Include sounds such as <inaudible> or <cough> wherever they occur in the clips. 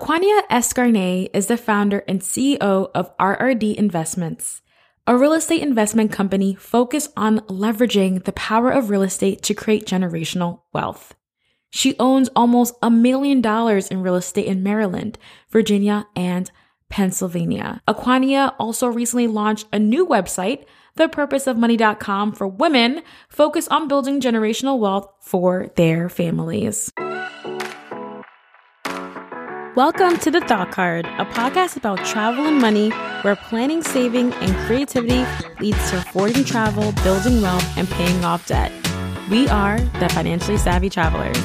Aquania Escarnet is the founder and CEO of RRD Investments, a real estate investment company focused on leveraging the power of real estate to create generational wealth. She owns almost a million dollars in real estate in Maryland, Virginia, and Pennsylvania. Aquania also recently launched a new website, thepurposeofmoney.com for women focused on building generational wealth for their families. Welcome to The Thought Card, a podcast about travel and money where planning, saving, and creativity leads to affording travel, building wealth, and paying off debt. We are the financially savvy travelers.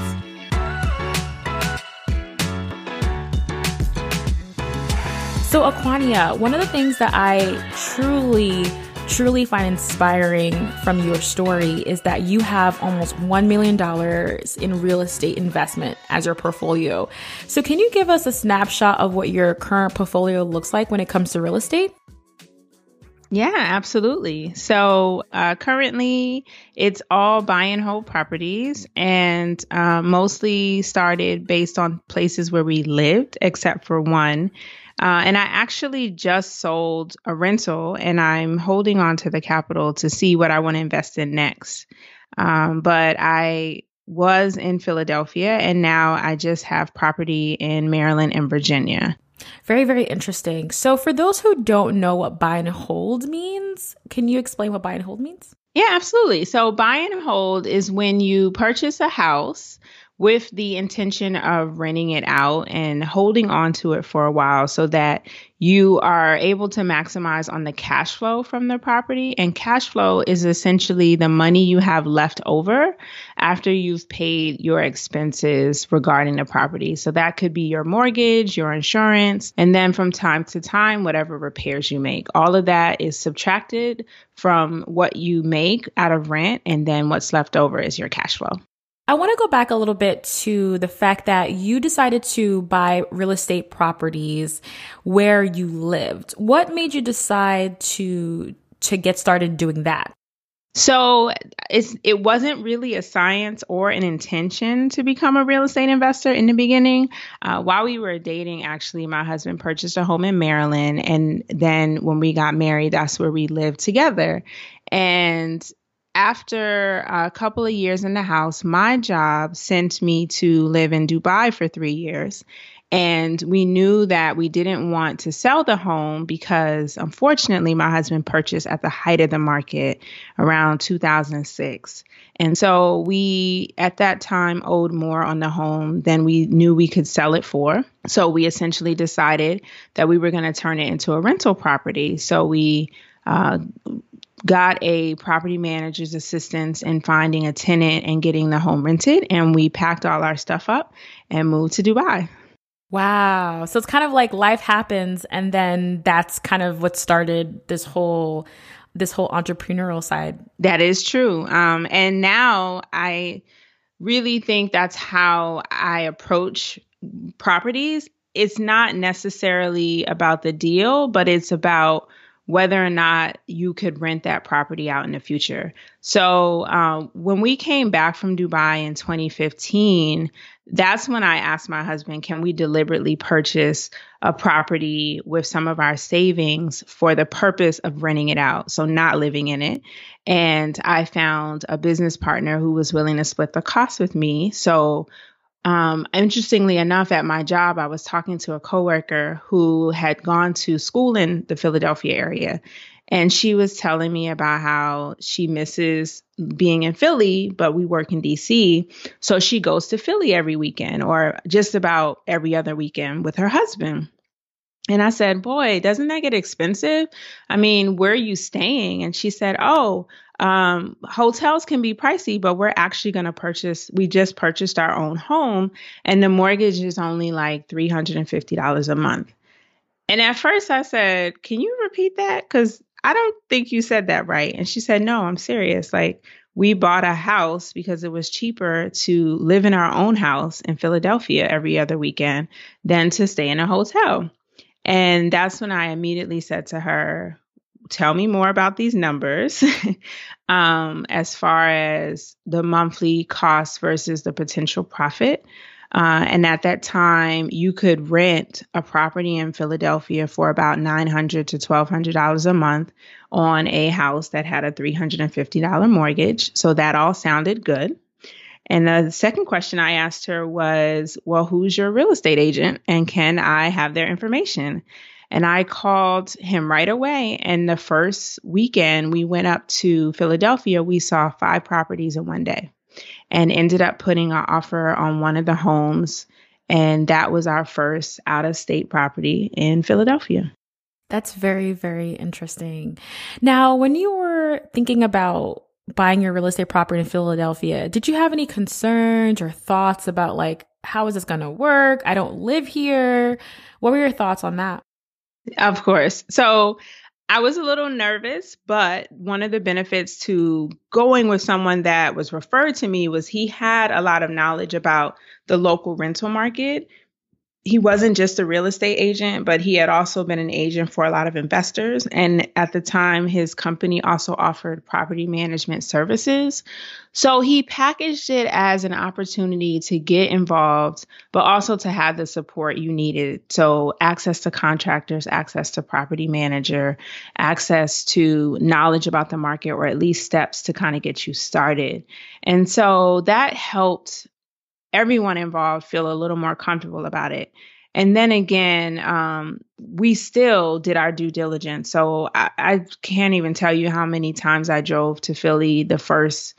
So, Aquania, one of the things that I truly, truly find inspiring from your story is that you have almost $1 million in real estate investment as your portfolio. So, can you give us a snapshot of what your current portfolio looks like when it comes to real estate? Yeah, absolutely. So uh, currently, it's all buy and hold properties, and uh, mostly started based on places where we lived, except for one. Uh, and I actually just sold a rental, and I'm holding on to the capital to see what I want to invest in next. Um, but I was in Philadelphia, and now I just have property in Maryland and Virginia. Very, very interesting. So, for those who don't know what buy and hold means, can you explain what buy and hold means? Yeah, absolutely. So, buy and hold is when you purchase a house with the intention of renting it out and holding on to it for a while so that you are able to maximize on the cash flow from the property. And cash flow is essentially the money you have left over after you've paid your expenses regarding the property. So that could be your mortgage, your insurance, and then from time to time, whatever repairs you make. All of that is subtracted from what you make out of rent, and then what's left over is your cash flow. I want to go back a little bit to the fact that you decided to buy real estate properties where you lived. What made you decide to to get started doing that? So it's it wasn't really a science or an intention to become a real estate investor in the beginning. Uh, while we were dating, actually, my husband purchased a home in Maryland, and then when we got married, that's where we lived together. And after a couple of years in the house, my job sent me to live in Dubai for three years. And we knew that we didn't want to sell the home because, unfortunately, my husband purchased at the height of the market around 2006. And so we, at that time, owed more on the home than we knew we could sell it for. So we essentially decided that we were going to turn it into a rental property. So we uh, got a property manager's assistance in finding a tenant and getting the home rented. And we packed all our stuff up and moved to Dubai. Wow. So it's kind of like life happens and then that's kind of what started this whole this whole entrepreneurial side. That is true. Um and now I really think that's how I approach properties. It's not necessarily about the deal, but it's about whether or not you could rent that property out in the future. So um, when we came back from Dubai in 2015, that's when I asked my husband, can we deliberately purchase a property with some of our savings for the purpose of renting it out? So not living in it. And I found a business partner who was willing to split the cost with me. So um, interestingly enough, at my job, I was talking to a coworker who had gone to school in the Philadelphia area. And she was telling me about how she misses being in Philly, but we work in DC. So she goes to Philly every weekend or just about every other weekend with her husband. And I said, Boy, doesn't that get expensive? I mean, where are you staying? And she said, Oh, um, hotels can be pricey, but we're actually going to purchase, we just purchased our own home, and the mortgage is only like $350 a month. And at first I said, Can you repeat that? Because I don't think you said that right. And she said, No, I'm serious. Like, we bought a house because it was cheaper to live in our own house in Philadelphia every other weekend than to stay in a hotel. And that's when I immediately said to her, tell me more about these numbers <laughs> um, as far as the monthly cost versus the potential profit. Uh, and at that time, you could rent a property in Philadelphia for about $900 to $1,200 a month on a house that had a $350 mortgage. So that all sounded good. And the second question I asked her was, Well, who's your real estate agent? And can I have their information? And I called him right away. And the first weekend we went up to Philadelphia, we saw five properties in one day and ended up putting our offer on one of the homes. And that was our first out of state property in Philadelphia. That's very, very interesting. Now, when you were thinking about buying your real estate property in Philadelphia, did you have any concerns or thoughts about like, how is this going to work? I don't live here. What were your thoughts on that? Of course. So I was a little nervous, but one of the benefits to going with someone that was referred to me was he had a lot of knowledge about the local rental market he wasn't just a real estate agent, but he had also been an agent for a lot of investors. And at the time, his company also offered property management services. So he packaged it as an opportunity to get involved, but also to have the support you needed. So access to contractors, access to property manager, access to knowledge about the market, or at least steps to kind of get you started. And so that helped everyone involved feel a little more comfortable about it. And then again, um, we still did our due diligence. So I, I can't even tell you how many times I drove to Philly the first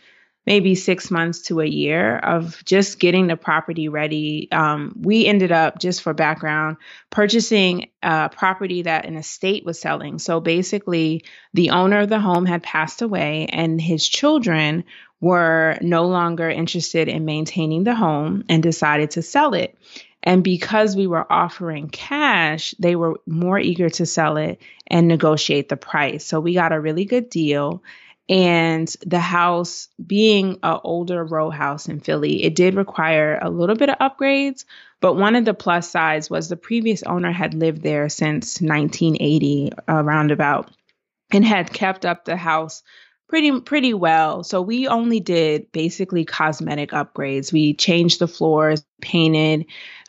maybe six months to a year of just getting the property ready. Um, we ended up, just for background, purchasing a property that an estate was selling. So basically, the owner of the home had passed away, and his children were no longer interested in maintaining the home and decided to sell it. And because we were offering cash, they were more eager to sell it and negotiate the price. So we got a really good deal. And the house, being an older row house in Philly, it did require a little bit of upgrades. But one of the plus sides was the previous owner had lived there since 1980, around about, and had kept up the house pretty pretty well. So we only did basically cosmetic upgrades. We changed the floors, painted,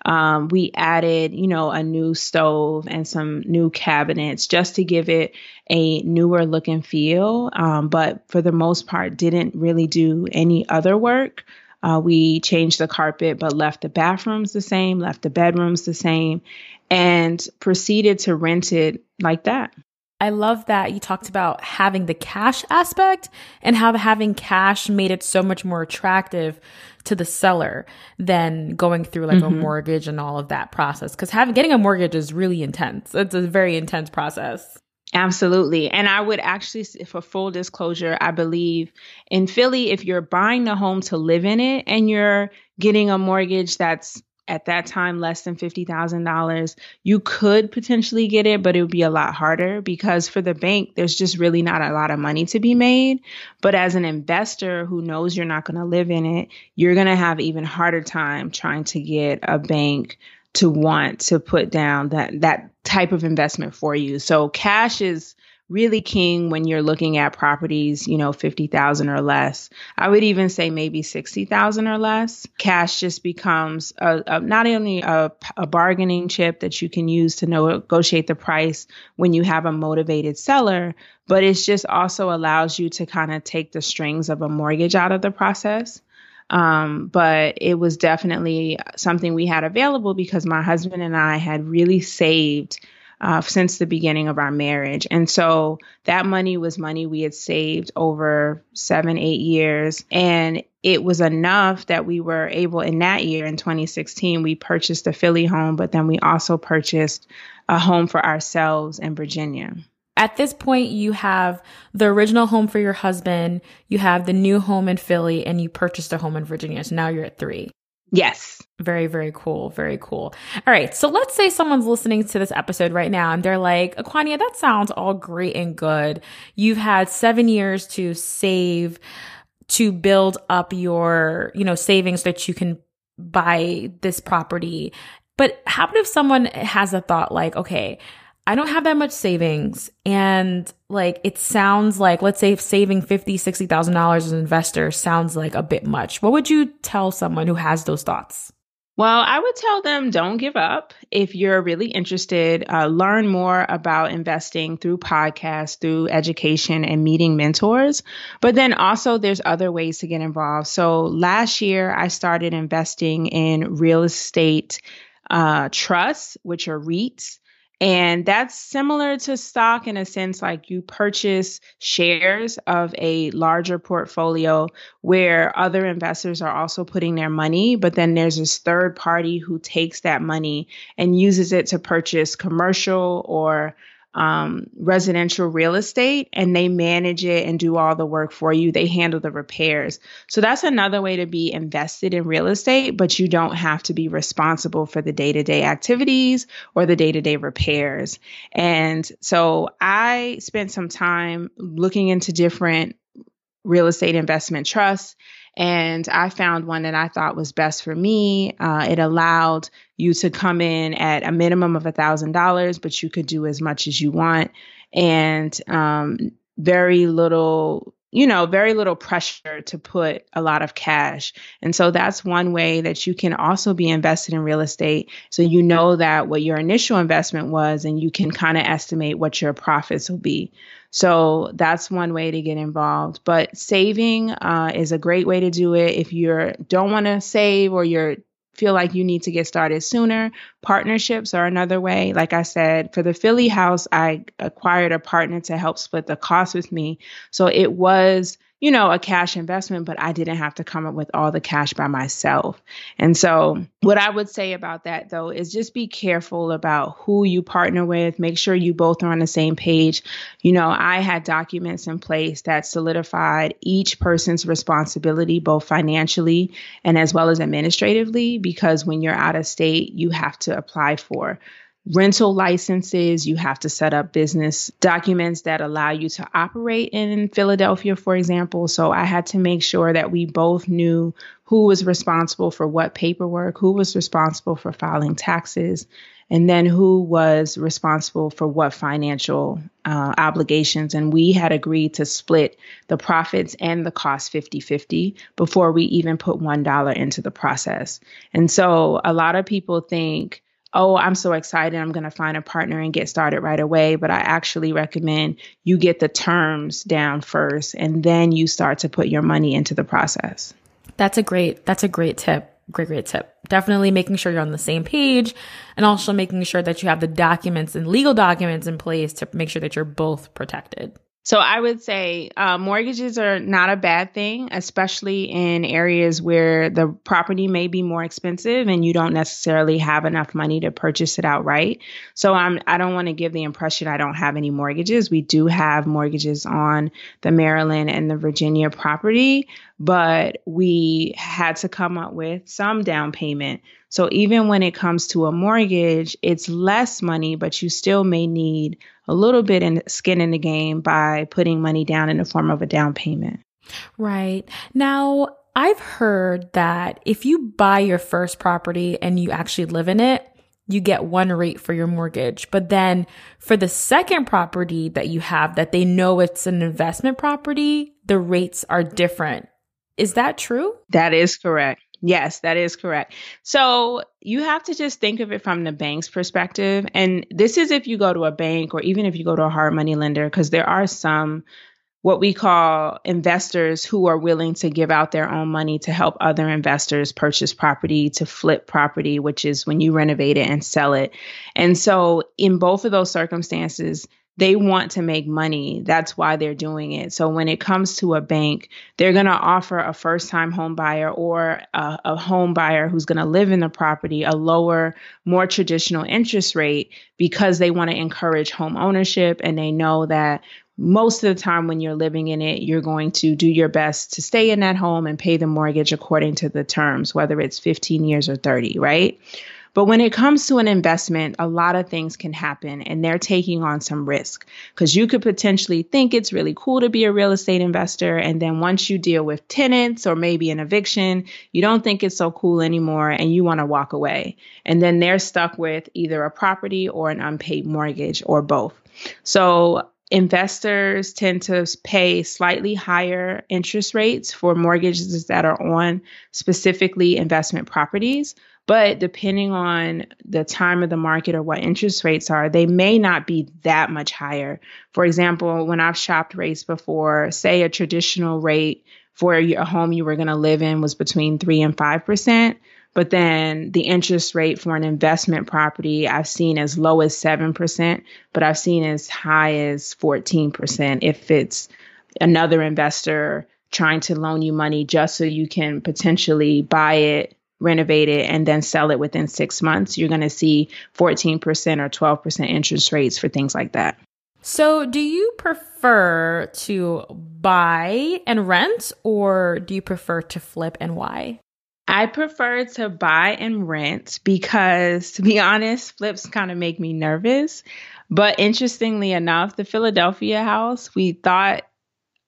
um, we added, you know, a new stove and some new cabinets just to give it a newer look and feel. Um, but for the most part, didn't really do any other work. Uh, we changed the carpet, but left the bathrooms the same, left the bedrooms the same, and proceeded to rent it like that. I love that you talked about having the cash aspect and how having cash made it so much more attractive to the seller than going through like mm-hmm. a mortgage and all of that process. Cause having, getting a mortgage is really intense. It's a very intense process. Absolutely. And I would actually, for full disclosure, I believe in Philly, if you're buying the home to live in it and you're getting a mortgage that's at that time less than $50,000, you could potentially get it, but it would be a lot harder because for the bank, there's just really not a lot of money to be made. But as an investor who knows you're not going to live in it, you're going to have even harder time trying to get a bank to want to put down that that type of investment for you. So cash is really king when you're looking at properties, you know, 50,000 or less. I would even say maybe 60,000 or less. Cash just becomes a, a, not only a, a bargaining chip that you can use to negotiate the price when you have a motivated seller, but it just also allows you to kind of take the strings of a mortgage out of the process. Um, but it was definitely something we had available because my husband and I had really saved uh, since the beginning of our marriage. And so that money was money we had saved over seven, eight years. And it was enough that we were able, in that year, in 2016, we purchased a Philly home, but then we also purchased a home for ourselves in Virginia. At this point, you have the original home for your husband, you have the new home in Philly, and you purchased a home in Virginia. So now you're at three. Yes. Very, very cool. Very cool. All right. So let's say someone's listening to this episode right now and they're like, Aquania, that sounds all great and good. You've had seven years to save, to build up your, you know, savings that you can buy this property. But how about if someone has a thought like, okay, I don't have that much savings. And like, it sounds like, let's say saving $50,000, $60,000 as an investor sounds like a bit much. What would you tell someone who has those thoughts? Well, I would tell them don't give up. If you're really interested, uh, learn more about investing through podcasts, through education, and meeting mentors. But then also, there's other ways to get involved. So last year, I started investing in real estate uh, trusts, which are REITs. And that's similar to stock in a sense, like you purchase shares of a larger portfolio where other investors are also putting their money, but then there's this third party who takes that money and uses it to purchase commercial or um, residential real estate and they manage it and do all the work for you. They handle the repairs. So that's another way to be invested in real estate, but you don't have to be responsible for the day to day activities or the day to day repairs. And so I spent some time looking into different real estate investment trusts and I found one that I thought was best for me. Uh, it allowed you to come in at a minimum of a thousand dollars, but you could do as much as you want, and um, very little you know, very little pressure to put a lot of cash. And so that's one way that you can also be invested in real estate. So you know that what your initial investment was and you can kind of estimate what your profits will be. So that's one way to get involved. But saving uh, is a great way to do it. If you don't want to save or you're feel like you need to get started sooner, partnerships are another way. Like I said, for the Philly house, I acquired a partner to help split the cost with me. So it was you know, a cash investment, but I didn't have to come up with all the cash by myself. And so, what I would say about that though is just be careful about who you partner with. Make sure you both are on the same page. You know, I had documents in place that solidified each person's responsibility, both financially and as well as administratively, because when you're out of state, you have to apply for rental licenses. You have to set up business documents that allow you to operate in Philadelphia, for example. So I had to make sure that we both knew who was responsible for what paperwork, who was responsible for filing taxes, and then who was responsible for what financial uh, obligations. And we had agreed to split the profits and the cost 50 50 before we even put $1 into the process. And so a lot of people think, oh, I'm so excited, I'm going to find a partner and get started right away. But I actually recommend you get the terms down first and then you start to put your money into the process. That's a great, that's a great tip. Great, great tip. Definitely making sure you're on the same page and also making sure that you have the documents and legal documents in place to make sure that you're both protected. So I would say uh, mortgages are not a bad thing, especially in areas where the property may be more expensive and you don't necessarily have enough money to purchase it outright. So I'm I don't want to give the impression I don't have any mortgages. We do have mortgages on the Maryland and the Virginia property, but we had to come up with some down payment. So even when it comes to a mortgage, it's less money, but you still may need a little bit in skin in the game by putting money down in the form of a down payment. Right. Now, I've heard that if you buy your first property and you actually live in it, you get one rate for your mortgage. But then for the second property that you have that they know it's an investment property, the rates are different. Is that true? That is correct. Yes, that is correct. So you have to just think of it from the bank's perspective. And this is if you go to a bank or even if you go to a hard money lender, because there are some what we call investors who are willing to give out their own money to help other investors purchase property, to flip property, which is when you renovate it and sell it. And so, in both of those circumstances, they want to make money. That's why they're doing it. So when it comes to a bank, they're going to offer a first time home buyer or a, a home buyer who's going to live in the property a lower, more traditional interest rate because they want to encourage home ownership and they know that most of the time when you're living in it, you're going to do your best to stay in that home and pay the mortgage according to the terms, whether it's 15 years or 30, right? But when it comes to an investment, a lot of things can happen and they're taking on some risk because you could potentially think it's really cool to be a real estate investor. And then once you deal with tenants or maybe an eviction, you don't think it's so cool anymore and you want to walk away. And then they're stuck with either a property or an unpaid mortgage or both. So investors tend to pay slightly higher interest rates for mortgages that are on specifically investment properties But depending on the time of the market or what interest rates are, they may not be that much higher. For example, when I've shopped rates before, say a traditional rate for a home you were going to live in was between 3 and 5%. But then the interest rate for an investment property I've seen as low as 7%, but I've seen as high as 14% if it's another investor trying to loan you money just so you can potentially buy it, renovate it, and then sell it within six months. You're going to see 14% or 12% interest rates for things like that. So, do you prefer to buy and rent, or do you prefer to flip and why? I prefer to buy and rent because, to be <laughs> honest, flips kind of make me nervous. But interestingly enough, the Philadelphia house, we thought,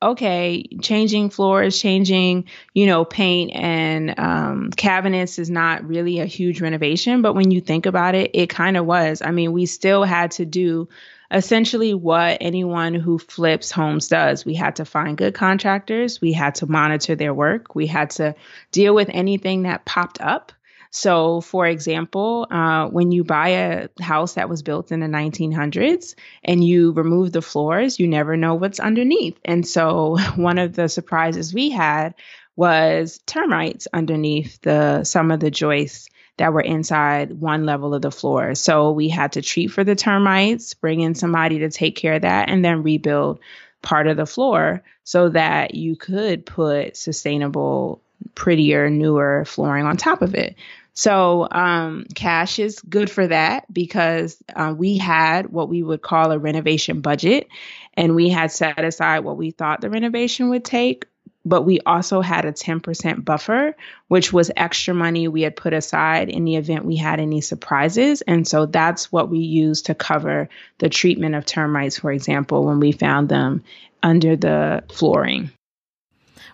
okay, changing floors, changing, you know, paint and um, cabinets is not really a huge renovation. But when you think about it, it kind of was. I mean, we still had to do essentially what anyone who flips homes does. We had to find good contractors, we had to monitor their work, we had to deal with anything that popped up. So, for example, uh, when you buy a house that was built in the 1900s and you remove the floors, you never know what's underneath. And so, <laughs> one of the surprises we had was termites underneath the some of the joists that were inside one level of the floor. So we had to treat for the termites, bring in somebody to take care of that, and then rebuild part of the floor so that you could put sustainable, prettier, newer flooring on top of it. So um, cash is good for that because uh, we had what we would call a renovation budget, and we had set aside what we thought the renovation would take but we also had a 10% buffer, which was extra money we had put aside in the event we had any surprises. And so that's what we used to cover the treatment of termites, for example, when we found them under the flooring.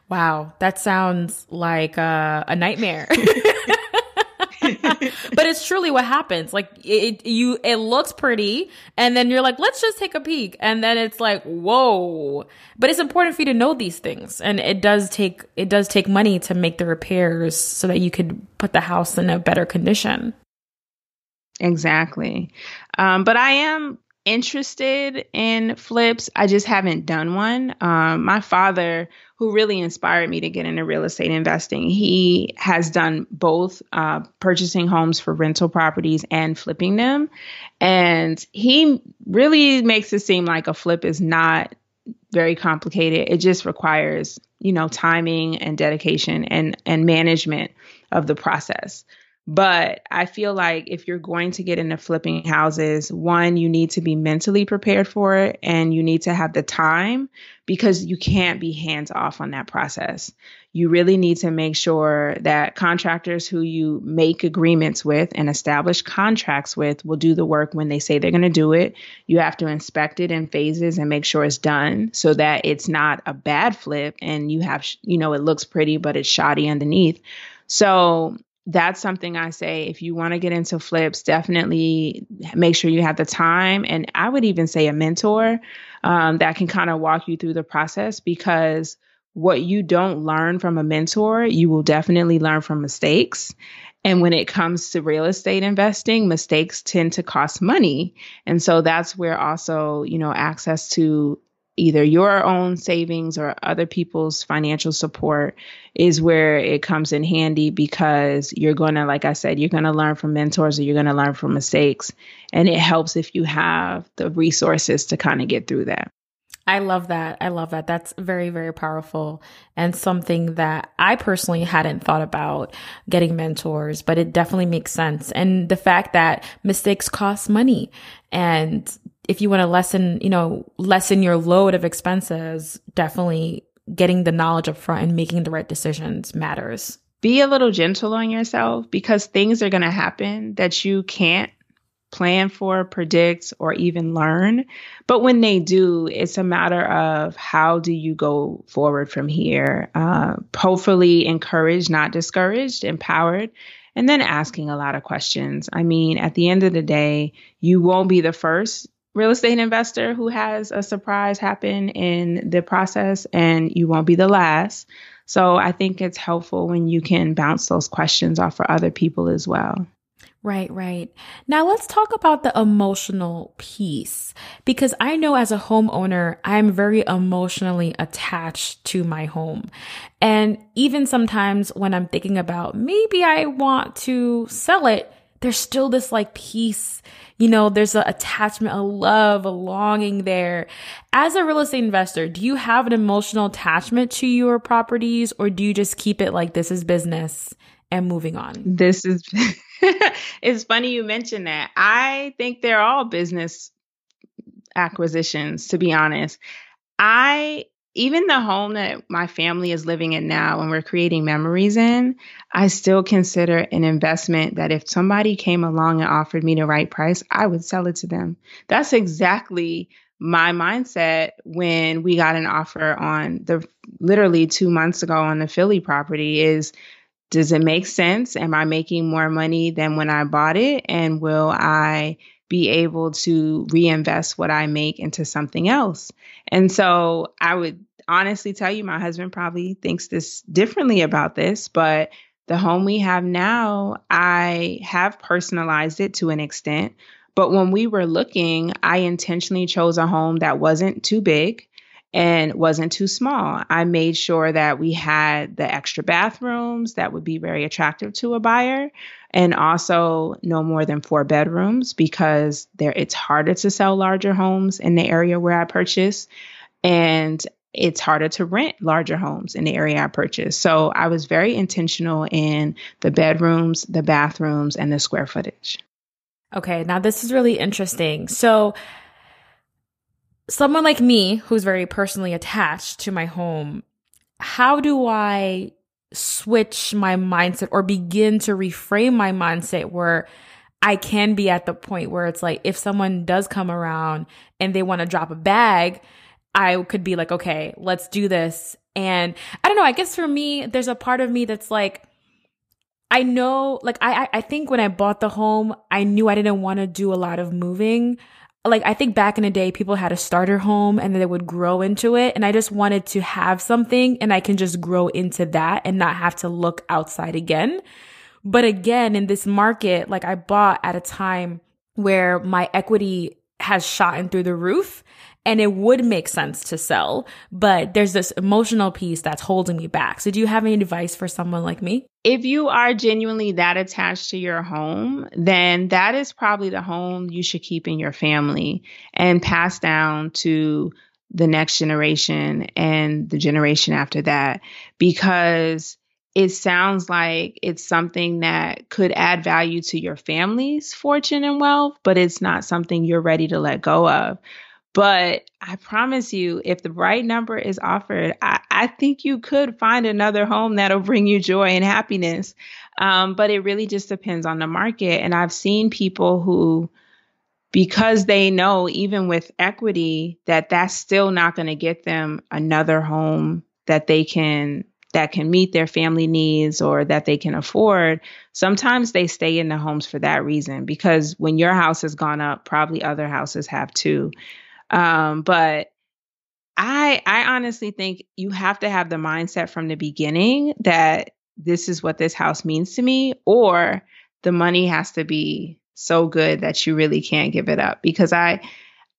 Wow, that sounds like uh, a nightmare. <laughs> <laughs> but it's truly what happens. Like it, you, it looks pretty, and then you're like, let's just take a peek, and then it's like, whoa. But it's important for you to know these things, and it does take it does take money to make the repairs so that you could put the house in a better condition. Exactly. Um, but I am interested in flips. I just haven't done one. Um, my father, who really inspired me to get into real estate investing, he has done both uh, purchasing homes for rental properties and flipping them. And he really makes it seem like a flip is not very complicated. It just requires, you know, timing and dedication and, and management of the process. But I feel like if you're going to get into flipping houses, one, you need to be mentally prepared for it and you need to have the time because you can't be hands off on that process. You really need to make sure that contractors who you make agreements with and establish contracts with will do the work when they say they're going to do it. You have to inspect it in phases and make sure it's done so that it's not a bad flip and you have, you know, it looks pretty, but it's shoddy underneath. So that's something I say if you want to get into flips, definitely make sure you have the time. And I would even say a mentor um, that can kind of walk you through the process because what you don't learn from a mentor, you will definitely learn from mistakes. And when it comes to real estate investing, mistakes tend to cost money. And so that's where also, you know, access to either your own savings or other people's financial support is where it comes in handy because you're going to like I said you're going to learn from mentors or you're going to learn from mistakes and it helps if you have the resources to kind of get through that. I love that. I love that. That's very, very powerful and something that I personally hadn't thought about getting mentors, but it definitely makes sense. And the fact that mistakes cost money and if you want to lessen, you know, lessen your load of expenses, definitely getting the knowledge up front and making the right decisions matters. Be a little gentle on yourself because things are going to happen that you can't plan for, predict, or even learn. But when they do, it's a matter of how do you go forward from here? Uh, hopefully, encouraged, not discouraged, empowered, and then asking a lot of questions. I mean, at the end of the day, you won't be the first real estate investor who has a surprise happen in the process, and you won't be the last. So I think it's helpful when you can bounce those questions off for other people as well. Right, right. Now let's talk about the emotional piece because I know as a homeowner, I'm very emotionally attached to my home. And even sometimes when I'm thinking about maybe I want to sell it, there's still this like peace, you know, there's an attachment, a love, a longing there. As a real estate investor, do you have an emotional attachment to your properties or do you just keep it like this is business and moving on? This is <laughs> it's funny you mentioned that. I think they're all business acquisitions, to be honest. I even the home that my family is living in now and we're creating memories in, I still consider an investment that if somebody came along and offered me the right price, I would sell it to them. That's exactly my mindset when we got an offer on the literally 2 months ago on the Philly property is does it make sense? Am I making more money than when I bought it? And will I be able to reinvest what I make into something else? And so I would honestly tell you, my husband probably thinks this differently about this, but the home we have now, I have personalized it to an extent. But when we were looking, I intentionally chose a home that wasn't too big and wasn't too small. I made sure that we had the extra bathrooms that would be very attractive to a buyer and also no more than four bedrooms because there it's harder to sell larger homes in the area where I purchase and it's harder to rent larger homes in the area I purchased. So I was very intentional in the bedrooms, the bathrooms and the square footage. Okay, now this is really interesting. So someone like me who's very personally attached to my home, how do I switch my mindset or begin to reframe my mindset where I can be at the point where it's like if someone does come around and they want to drop a bag, I could be like, okay, let's do this. And I don't know, I guess for me, there's a part of me that's like, I know, like, I, I think when I bought the home, I knew I didn't want to do a lot of moving like I think back in the day, people had a starter home and then they would grow into it. And I just wanted to have something and I can just grow into that and not have to look outside again. But again, in this market, like I bought at a time where my equity has shot in through the roof and it would make sense to sell, but there's this emotional piece that's holding me back. So do you have any advice for someone like me? If you are genuinely that attached to your home, then that is probably the home you should keep in your family and pass down to the next generation and the generation after that because it sounds like it's something that could add value to your family's fortune and wealth, but it's not something you're ready to let go of. But I promise you, if the right number is offered, I, I think you could find another home that'll bring you joy and happiness. Um, but it really just depends on the market. And I've seen people who, because they know even with equity that that's still not going to get them another home that they can that can meet their family needs or that they can afford sometimes they stay in the homes for that reason because when your house has gone up probably other houses have too um, but I I honestly think you have to have the mindset from the beginning that this is what this house means to me, or the money has to be so good that you really can't give it up. Because I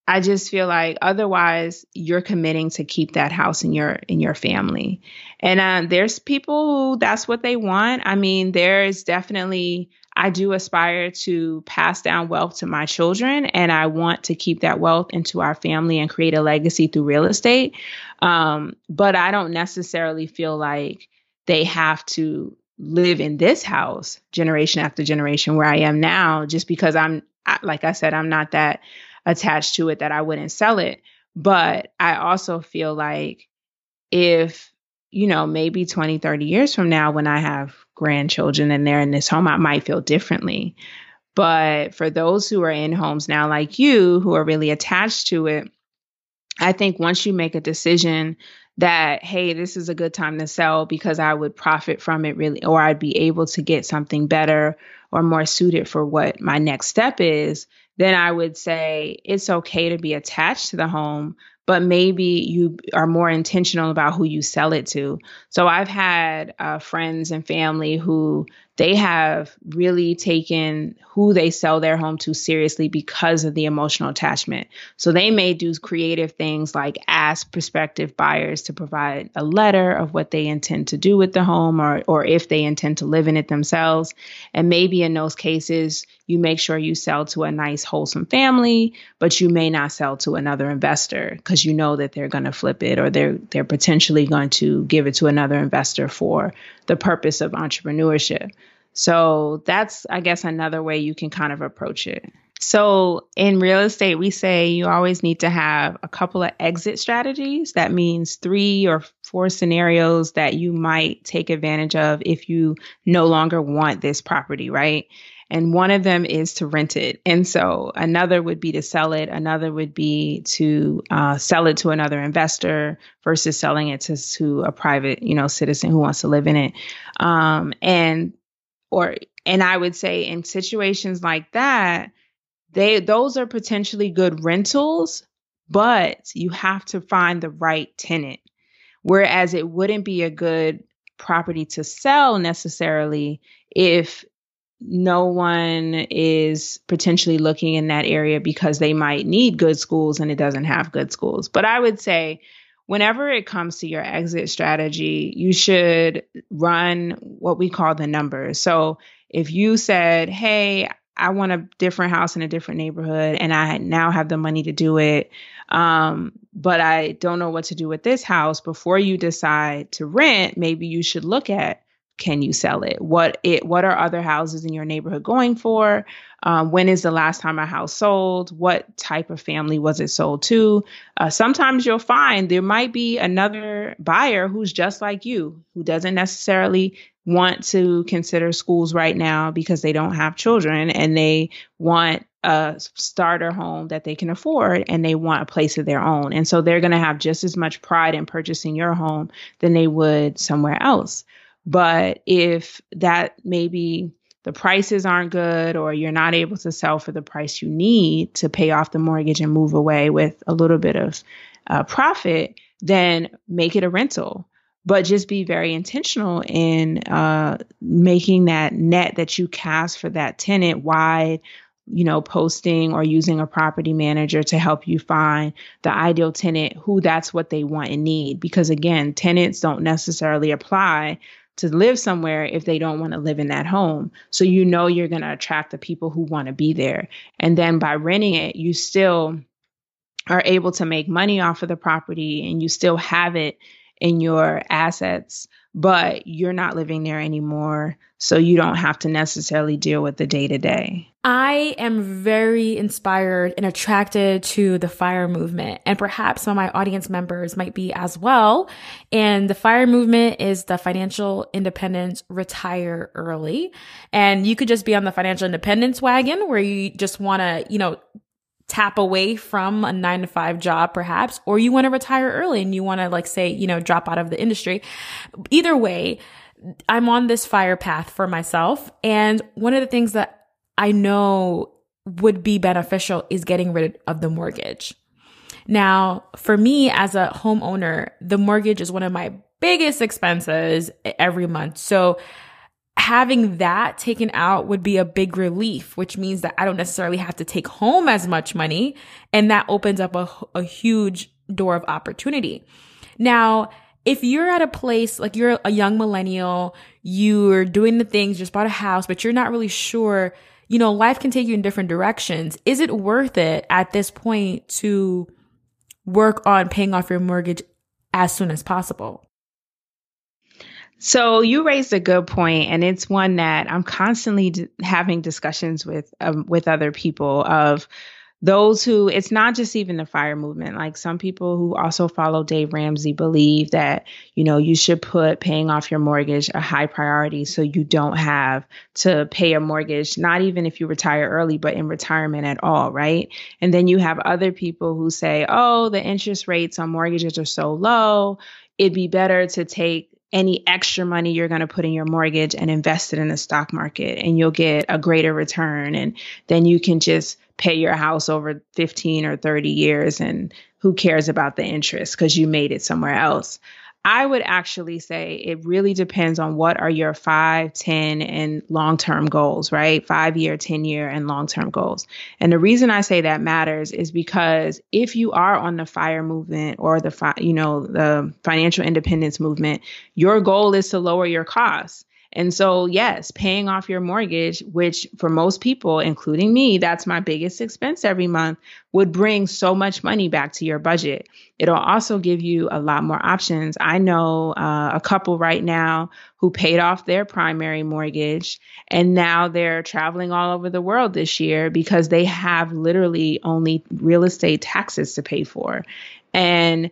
I just feel like otherwise you're committing to keep that house in your in your family. And uh, there's people who that's what they want. I mean, there is definitely I do aspire to pass down wealth to my children, and I want to keep that wealth into our family and create a legacy through real estate. Um, but I don't necessarily feel like they have to live in this house generation after generation where I am now, just because I'm, like I said, I'm not that attached to it that I wouldn't sell it. But I also feel like if you know, maybe 20, 30 years from now, when I have grandchildren and they're in this home, I might feel differently. But for those who are in homes now, like you, who are really attached to it, I think once you make a decision that, hey, this is a good time to sell because I would profit from it really, or I'd be able to get something better or more suited for what my next step is, then I would say it's okay to be attached to the home, but maybe you are more intentional about who you sell it to. So I've had uh, friends and family who they have really taken who they sell their home to seriously because of the emotional attachment. So they may do creative things like ask prospective buyers to provide a letter of what they intend to do with the home or or if they intend to live in it themselves. And maybe in those cases, you make sure you sell to a nice wholesome family, but you may not sell to another investor because you know that they're going to flip it or they're they're potentially going to give it to another investor for the purpose of entrepreneurship. So that's, I guess, another way you can kind of approach it. So in real estate, we say you always need to have a couple of exit strategies. That means three or four scenarios that you might take advantage of if you no longer want this property, right? And one of them is to rent it. And so another would be to sell it. Another would be to uh, sell it to another investor versus selling it to, to a private, you know, citizen who wants to live in it. Um, and or and I would say in situations like that, they those are potentially good rentals, but you have to find the right tenant. Whereas it wouldn't be a good property to sell necessarily if no one is potentially looking in that area because they might need good schools and it doesn't have good schools. But I would say whenever it comes to your exit strategy, you should run what we call the numbers. So if you said, Hey, I want a different house in a different neighborhood and I now have the money to do it. Um, but I don't know what to do with this house. Before you decide to rent, maybe you should look at can you sell it? What it what are other houses in your neighborhood going for? Um, when is the last time a house sold? What type of family was it sold to? Uh, sometimes you'll find there might be another buyer who's just like you, who doesn't necessarily want to consider schools right now because they don't have children and they want a starter home that they can afford and they want a place of their own. And so they're going to have just as much pride in purchasing your home than they would somewhere else. But if that maybe the prices aren't good or you're not able to sell for the price you need to pay off the mortgage and move away with a little bit of uh, profit, then make it a rental. But just be very intentional in uh, making that net that you cast for that tenant wide, you know, posting or using a property manager to help you find the ideal tenant who that's what they want and need. Because again, tenants don't necessarily apply to live somewhere if they don't want to live in that home. So you know you're going to attract the people who want to be there. And then by renting it, you still are able to make money off of the property and you still have it in your assets, but you're not living there anymore. So you don't have to necessarily deal with the day to day. I am very inspired and attracted to the fire movement, and perhaps some of my audience members might be as well. And the fire movement is the financial independence retire early. And you could just be on the financial independence wagon where you just want to, you know, tap away from a nine to five job, perhaps, or you want to retire early and you want to, like, say, you know, drop out of the industry. Either way, I'm on this fire path for myself. And one of the things that I know would be beneficial is getting rid of the mortgage. Now, for me as a homeowner, the mortgage is one of my biggest expenses every month. So having that taken out would be a big relief, which means that I don't necessarily have to take home as much money. And that opens up a, a huge door of opportunity. Now, if you're at a place like you're a young millennial, you're doing the things, just bought a house, but you're not really sure you know, life can take you in different directions. Is it worth it at this point to work on paying off your mortgage as soon as possible? So you raised a good point, and it's one that I'm constantly d- having discussions with um, with other people of those who it's not just even the fire movement like some people who also follow dave ramsey believe that you know you should put paying off your mortgage a high priority so you don't have to pay a mortgage not even if you retire early but in retirement at all right? And then you have other people who say oh the interest rates on mortgages are so low. It'd be better to take any extra money you're going to put in your mortgage and invest it in the stock market and you'll get a greater return and then you can just pay your house over 15 or 30 years and who cares about the interest because you made it somewhere else. I would actually say it really depends on what are your five, 10, and long term goals, right? Five year, 10 year, and long term goals. And the reason I say that matters is because if you are on the fire movement or the, fi- you know, the financial independence movement, your goal is to lower your costs. And so, yes, paying off your mortgage, which for most people, including me, that's my biggest expense every month, would bring so much money back to your budget. It'll also give you a lot more options. I know uh, a couple right now who paid off their primary mortgage and now they're traveling all over the world this year because they have literally only real estate taxes to pay for. And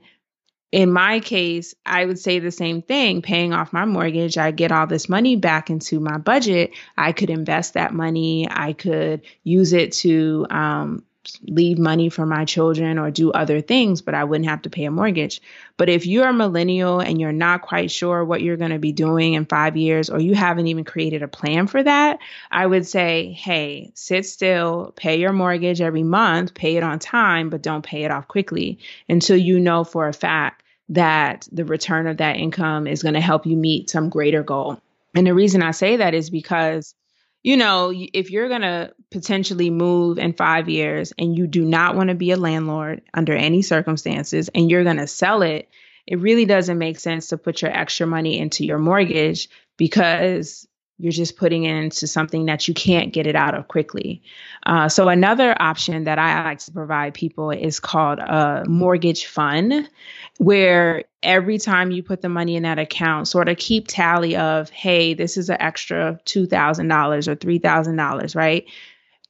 in my case, I would say the same thing paying off my mortgage. I get all this money back into my budget. I could invest that money. I could use it to um, leave money for my children or do other things, but I wouldn't have to pay a mortgage. But if you're a millennial and you're not quite sure what you're going to be doing in five years, or you haven't even created a plan for that, I would say, hey, sit still, pay your mortgage every month, pay it on time, but don't pay it off quickly until you know for a fact that the return of that income is going to help you meet some greater goal. And the reason I say that is because, you know, if you're going to potentially move in five years and you do not want to be a landlord under any circumstances and you're going to sell it, it really doesn't make sense to put your extra money into your mortgage because you're just putting it into something that you can't get it out of quickly. Uh, so another option that I like to provide people is called a mortgage fund, where every time you put the money in that account, sort of keep tally of, hey, this is an extra two thousand dollars or three thousand dollars, right?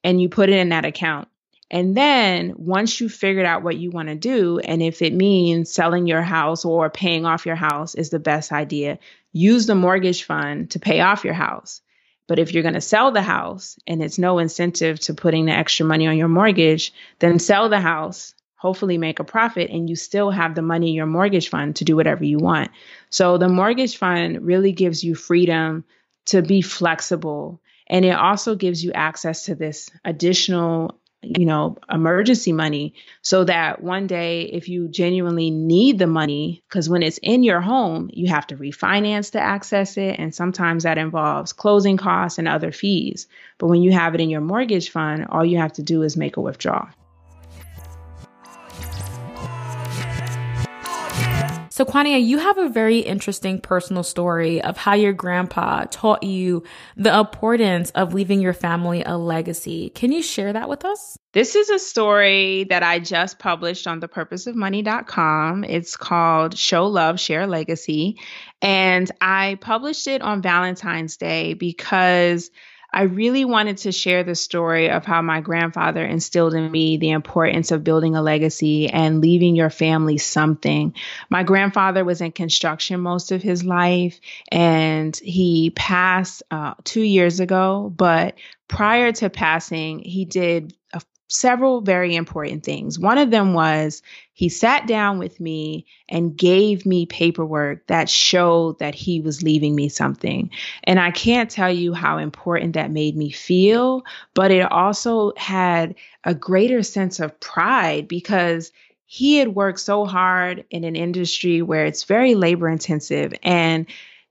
And you put it in that account. And then once you figured out what you want to do, and if it means selling your house or paying off your house is the best idea, use the mortgage fund to pay off your house. But if you're going to sell the house and it's no incentive to putting the extra money on your mortgage, then sell the house, hopefully make a profit, and you still have the money in your mortgage fund to do whatever you want. So the mortgage fund really gives you freedom to be flexible. And it also gives you access to this additional you know, emergency money so that one day, if you genuinely need the money, because when it's in your home, you have to refinance to access it. And sometimes that involves closing costs and other fees. But when you have it in your mortgage fund, all you have to do is make a withdrawal. So, Kwania, you have a very interesting personal story of how your grandpa taught you the importance of leaving your family a legacy. Can you share that with us? This is a story that I just published on thepurposeofmoney.com. It's called Show Love, Share Legacy. And I published it on Valentine's Day because I really wanted to share the story of how my grandfather instilled in me the importance of building a legacy and leaving your family something. My grandfather was in construction most of his life and he passed uh, two years ago, but prior to passing, he did several very important things. One of them was he sat down with me and gave me paperwork that showed that he was leaving me something. And I can't tell you how important that made me feel, but it also had a greater sense of pride because he had worked so hard in an industry where it's very labor intensive and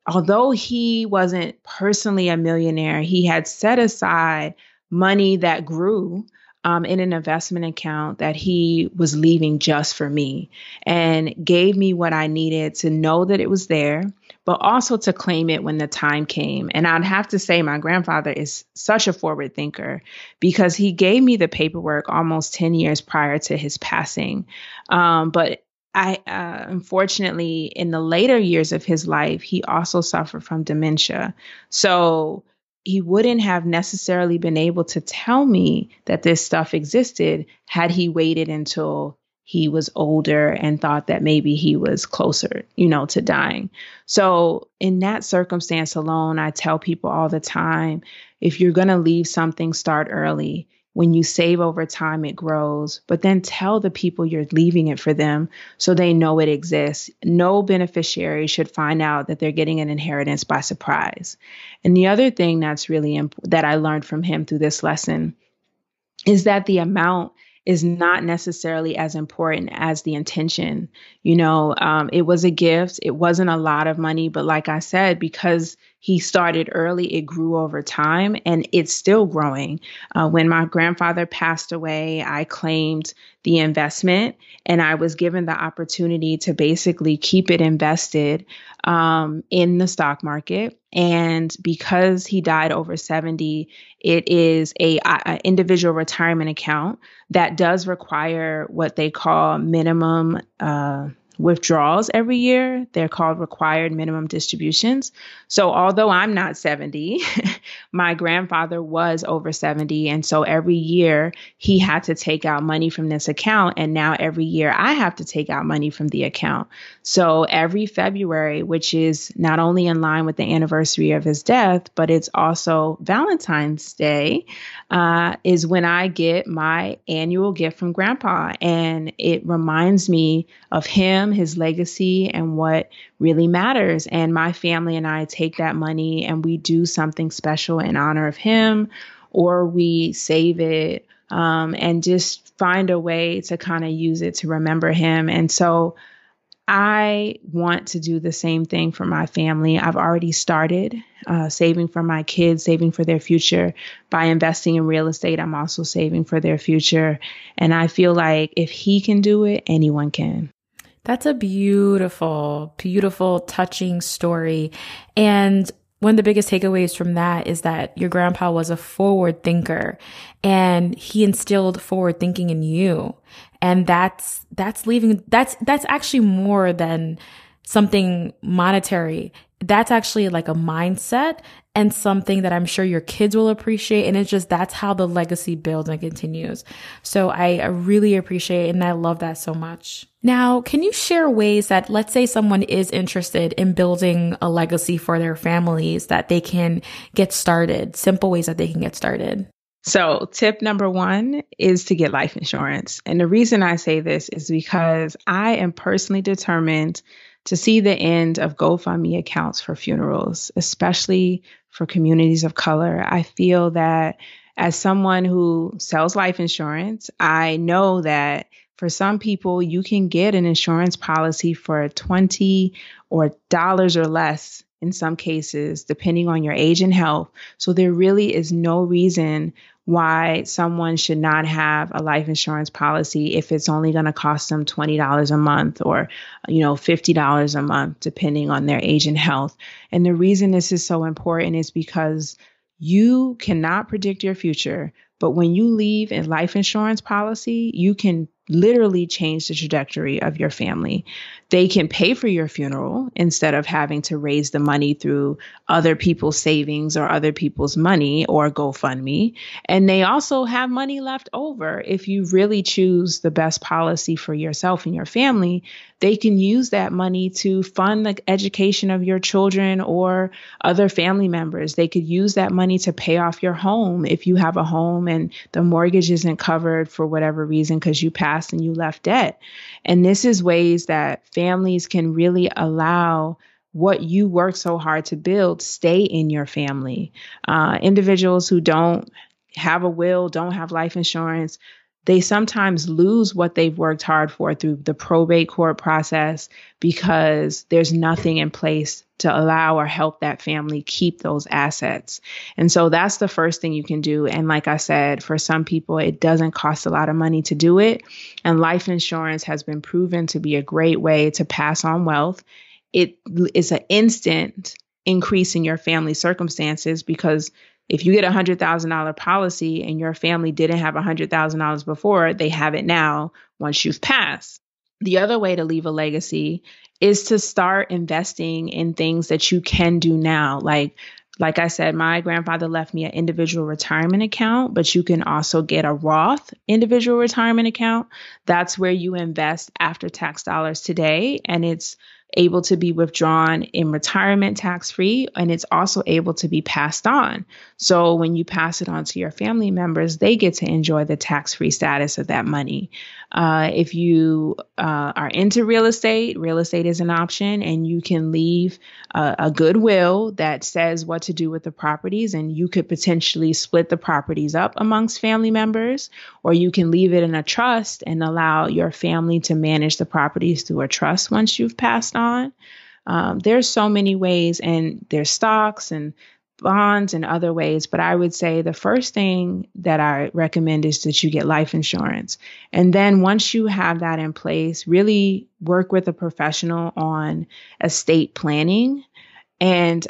although he wasn't personally a millionaire, he had set aside money that grew um, in an investment account that he was leaving just for me and gave me what I needed to know that it was there, but also to claim it when the time came. And I'd have to say, my grandfather is such a forward thinker because he gave me the paperwork almost 10 years prior to his passing. Um, but I uh, unfortunately, in the later years of his life, he also suffered from dementia. So he wouldn't have necessarily been able to tell me that this stuff existed had he waited until he was older and thought that maybe he was closer, you know, to dying. So, in that circumstance alone, I tell people all the time if you're going to leave something, start early. When you save over time, it grows, but then tell the people you're leaving it for them so they know it exists. No beneficiary should find out that they're getting an inheritance by surprise. And the other thing that's really that I learned from him through this lesson is that the amount is not necessarily as important as the intention. You know, um, it was a gift. It wasn't a lot of money, but like I said, because he started early, it grew over time and it's still growing. Uh, when my grandfather passed away, I claimed the investment and I was given the opportunity to basically keep it invested um, in the stock market. And because he died over 70, it is a, a, individual retirement account that does require what they call minimum uh, withdrawals every year. They're called required minimum distributions. So, although I'm not 70, <laughs> my grandfather was over 70. And so every year he had to take out money from this account. And now every year I have to take out money from the account. So, every February, which is not only in line with the anniversary of his death, but it's also Valentine's Day, uh, is when I get my annual gift from grandpa. And it reminds me of him, his legacy, and what really matters. And my family and I take that money and we do something special in honor of him, or we save it um, and just find a way to kind of use it to remember him. And so I want to do the same thing for my family. I've already started uh, saving for my kids, saving for their future. By investing in real estate, I'm also saving for their future. And I feel like if he can do it, anyone can. That's a beautiful, beautiful, touching story. And one of the biggest takeaways from that is that your grandpa was a forward thinker and he instilled forward thinking in you. And that's, that's leaving, that's, that's actually more than something monetary. That's actually like a mindset and something that I'm sure your kids will appreciate. And it's just, that's how the legacy builds and continues. So I, really appreciate and I love that so much. Now, can you share ways that, let's say someone is interested in building a legacy for their families that they can get started, simple ways that they can get started? So, tip number one is to get life insurance. And the reason I say this is because I am personally determined to see the end of GoFundMe accounts for funerals, especially for communities of color. I feel that as someone who sells life insurance, I know that for some people, you can get an insurance policy for 20 or dollars or less in some cases, depending on your age and health. So there really is no reason why someone should not have a life insurance policy if it's only going to cost them $20 a month or you know $50 a month depending on their age and health. And the reason this is so important is because you cannot predict your future, but when you leave a life insurance policy, you can literally change the trajectory of your family. They can pay for your funeral instead of having to raise the money through other people's savings or other people's money or GoFundMe. And they also have money left over. If you really choose the best policy for yourself and your family, they can use that money to fund the education of your children or other family members. They could use that money to pay off your home if you have a home and the mortgage isn't covered for whatever reason because you passed past and you left debt. And this is ways that families can really allow what you work so hard to build stay in your family. Uh, individuals who don't have a will, don't have life insurance, they sometimes lose what they've worked hard for through the probate court process because there's nothing in place to allow or help that family keep those assets. And so that's the first thing you can do. And like I said, for some people, it doesn't cost a lot of money to do it. And life insurance has been proven to be a great way to pass on wealth. It is an instant increase in your family circumstances because if you get a hundred thousand dollar policy and your family didn't have a hundred thousand dollars before, they have it now once you've passed. The other way to leave a legacy is to start investing in things that you can do now. Like like I said, my grandfather left me an individual retirement account, but you can also get a Roth individual retirement account. That's where you invest after tax dollars today. And it's able to be withdrawn in retirement tax free, and it's also able to be passed on. So when you pass it on to your family members, they get to enjoy the tax free status of that money. Uh, if you uh, are into real estate, real estate is an option, and you can leave a, a good will that says what to do with the properties, and you could potentially split the properties up amongst family members, or you can leave it in a trust and allow your family to manage the properties through a trust once you've passed on. Um, there's so many ways, and there's stocks and bonds and other ways. But I would say the first thing that I recommend is that you get life insurance. And then once you have that in place, really work with a professional on estate planning. And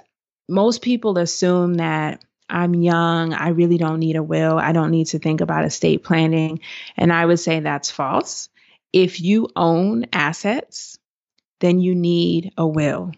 most people assume that I'm young, I really don't need a will, I don't need to think about estate planning. And I would say that's false. If you own assets, then you need a will.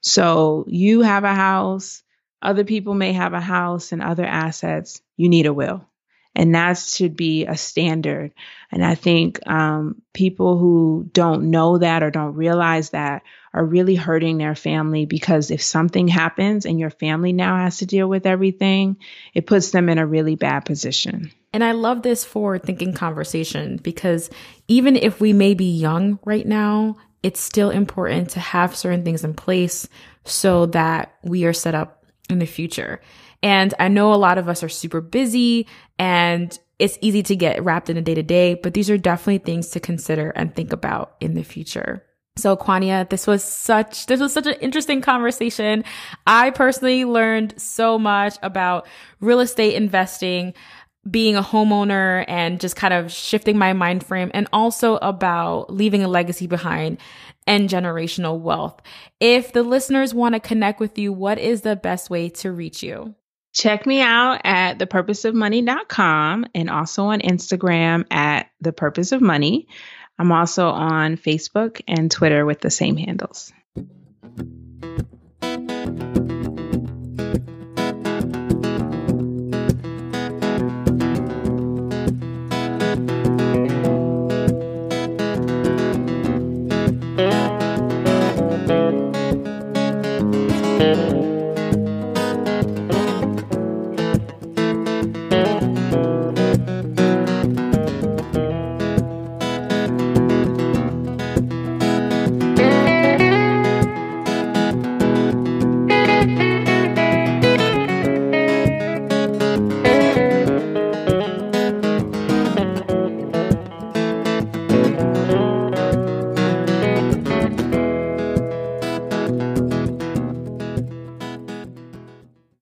So you have a house, other people may have a house and other assets. You need a will. And that should be a standard. And I think um, people who don't know that or don't realize that are really hurting their family because if something happens and your family now has to deal with everything, it puts them in a really bad position. And I love this forward thinking conversation because even if we may be young right now, it's still important to have certain things in place so that we are set up in the future. And I know a lot of us are super busy and it's easy to get wrapped in a day to day, but these are definitely things to consider and think about in the future. So Kwanya, this was such, this was such an interesting conversation. I personally learned so much about real estate investing, being a homeowner and just kind of shifting my mind frame and also about leaving a legacy behind and generational wealth. If the listeners want to connect with you, what is the best way to reach you? Check me out at thepurposeofmoney.com and also on Instagram at the purpose of money. I'm also on Facebook and Twitter with the same handles.